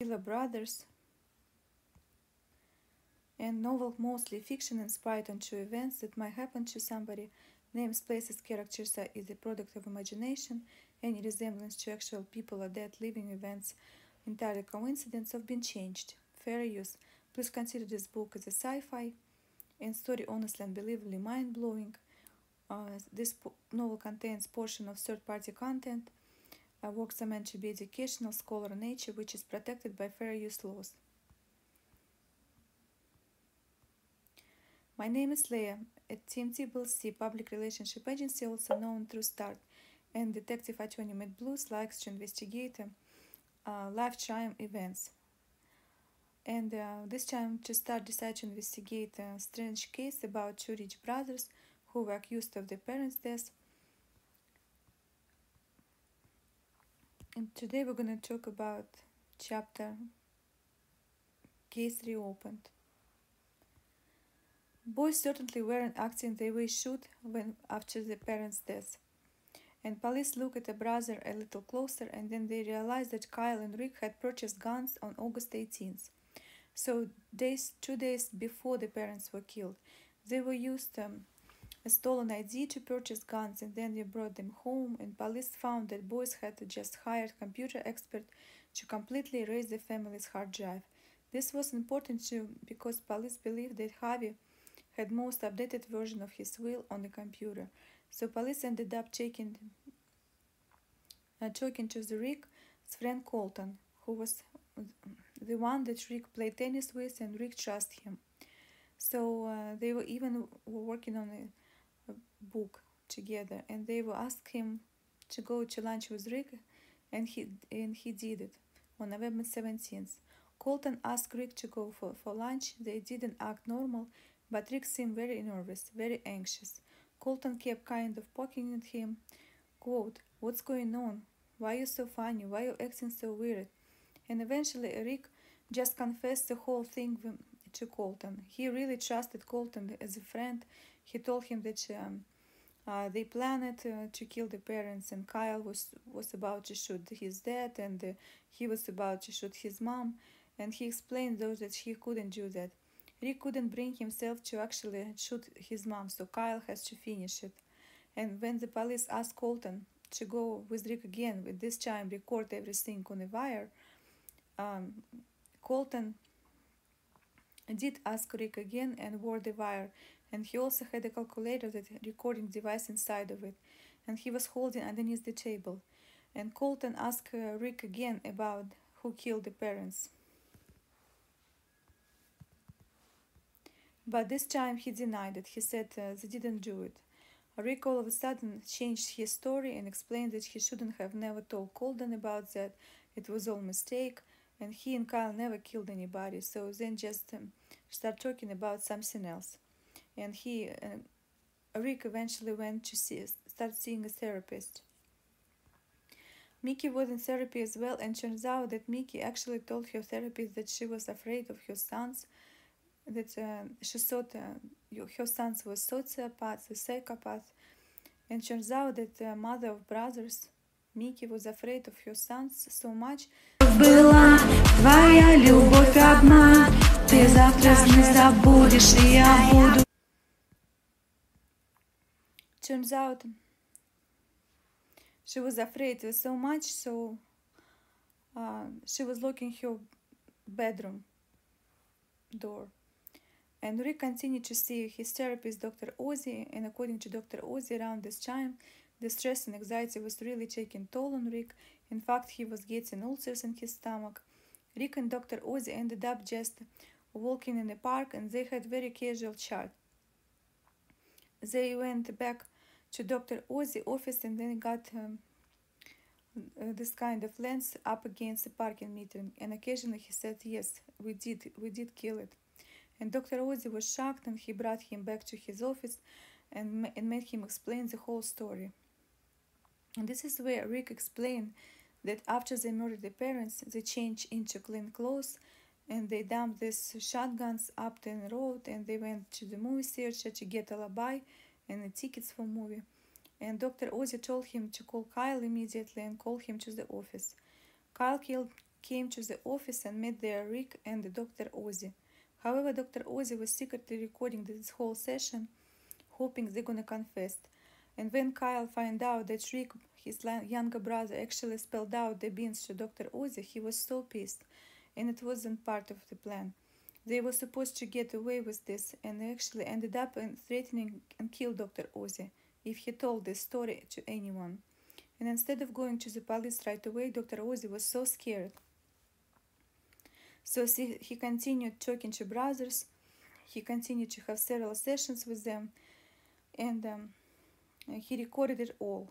Miller Brothers, and novel mostly fiction inspired on true events that might happen to somebody. Names, places, characters are is a product of imagination. Any resemblance to actual people or dead living events entirely coincidence have been changed. Fair use. Please consider this book as a sci-fi and story honestly unbelievably mind-blowing. Uh, this novel contains portion of third-party content. Uh, works are meant to be educational, scholar nature, which is protected by fair use laws. My name is Leah at TMT Public Relationship Agency, also known through START, and Detective Attorney Matt Blues likes to investigate uh, lifetime events. And uh, this time, to start, decided to investigate a strange case about two rich brothers who were accused of their parents' death. And today we're going to talk about chapter Case Reopened. Boys certainly weren't acting the way should when after the parents' death. And police look at the brother a little closer and then they realize that Kyle and Rick had purchased guns on August 18th. So days two days before the parents were killed. They were used um, a stolen ID to purchase guns and then they brought them home and police found that boys had just hired computer expert to completely erase the family's hard drive. This was important too because police believed that Harvey had most updated version of his will on the computer. So police ended up taking, uh, talking to the Rick's friend Colton, who was the one that Rick played tennis with, and Rick trusted him. So uh, they were even working on a book together, and they will ask him to go to lunch with Rick, and he and he did it on November seventeenth. Colton asked Rick to go for, for lunch. They didn't act normal, but Rick seemed very nervous, very anxious. Colton kept kind of poking at him. Quote, What's going on? Why are you so funny? Why are you acting so weird? And eventually Rick just confessed the whole thing to Colton. He really trusted Colton as a friend. He told him that um, uh, they planned uh, to kill the parents, and Kyle was was about to shoot his dad, and uh, he was about to shoot his mom. And he explained though that he couldn't do that. Rick couldn't bring himself to actually shoot his mom, so Kyle has to finish it. And when the police asked Colton to go with Rick again, with this time record everything on the wire, um, Colton did ask Rick again and wore the wire, and he also had a calculator that recording device inside of it, and he was holding underneath the table. And Colton asked uh, Rick again about who killed the parents. But this time he denied it. He said uh, they didn't do it. Rick all of a sudden changed his story and explained that he shouldn't have never told Colton about that. It was all mistake, and he and Kyle never killed anybody. So then just um, start talking about something else. And he, uh, Rick, eventually went to see, start seeing a therapist. Mickey was in therapy as well, and turns out that Mickey actually told her therapist that she was afraid of her sons that uh, she thought uh, her sons were sociopaths, a psychopath, and turns out that the mother of brothers, Mickey, was afraid of her sons so much Была твоя любовь одна, ты завтра не забудешь, и я буду. Turns out she was afraid so much, so uh, she was locking her bedroom door. And Rick continued to see his therapist, Dr. Ozzy, and according to Dr. Ozzy, around this time, the stress and anxiety was really taking toll on Rick. in fact, he was getting ulcers in his stomach. Rick and Dr. Ozzy ended up just walking in the park, and they had very casual chat. They went back to Dr. Ozzy's office and then got um, this kind of lens up against the parking meter. And occasionally he said, "Yes, we did, we did kill it." And Dr. Ozzy was shocked and he brought him back to his office and, and made him explain the whole story. And this is where Rick explained that after they murdered the parents, they changed into clean clothes and they dumped these shotguns up the road and they went to the movie theater to get a alibi and the tickets for movie. And Dr. Ozzy told him to call Kyle immediately and call him to the office. Kyle came to the office and met there Rick and Dr. Ozzy. However, Dr. Ozzy was secretly recording this whole session, hoping they're gonna confess. And when Kyle found out that Rick, his younger brother, actually spelled out the beans to Dr. Ozzy, he was so pissed, and it wasn't part of the plan. They were supposed to get away with this, and they actually ended up threatening and kill Dr. Ozzy if he told this story to anyone. And instead of going to the police right away, Dr. Ozzy was so scared. So he continued talking to brothers. He continued to have several sessions with them, and um, he recorded it all.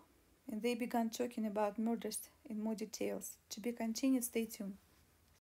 And they began talking about murders in more details. To be continued, stay tuned.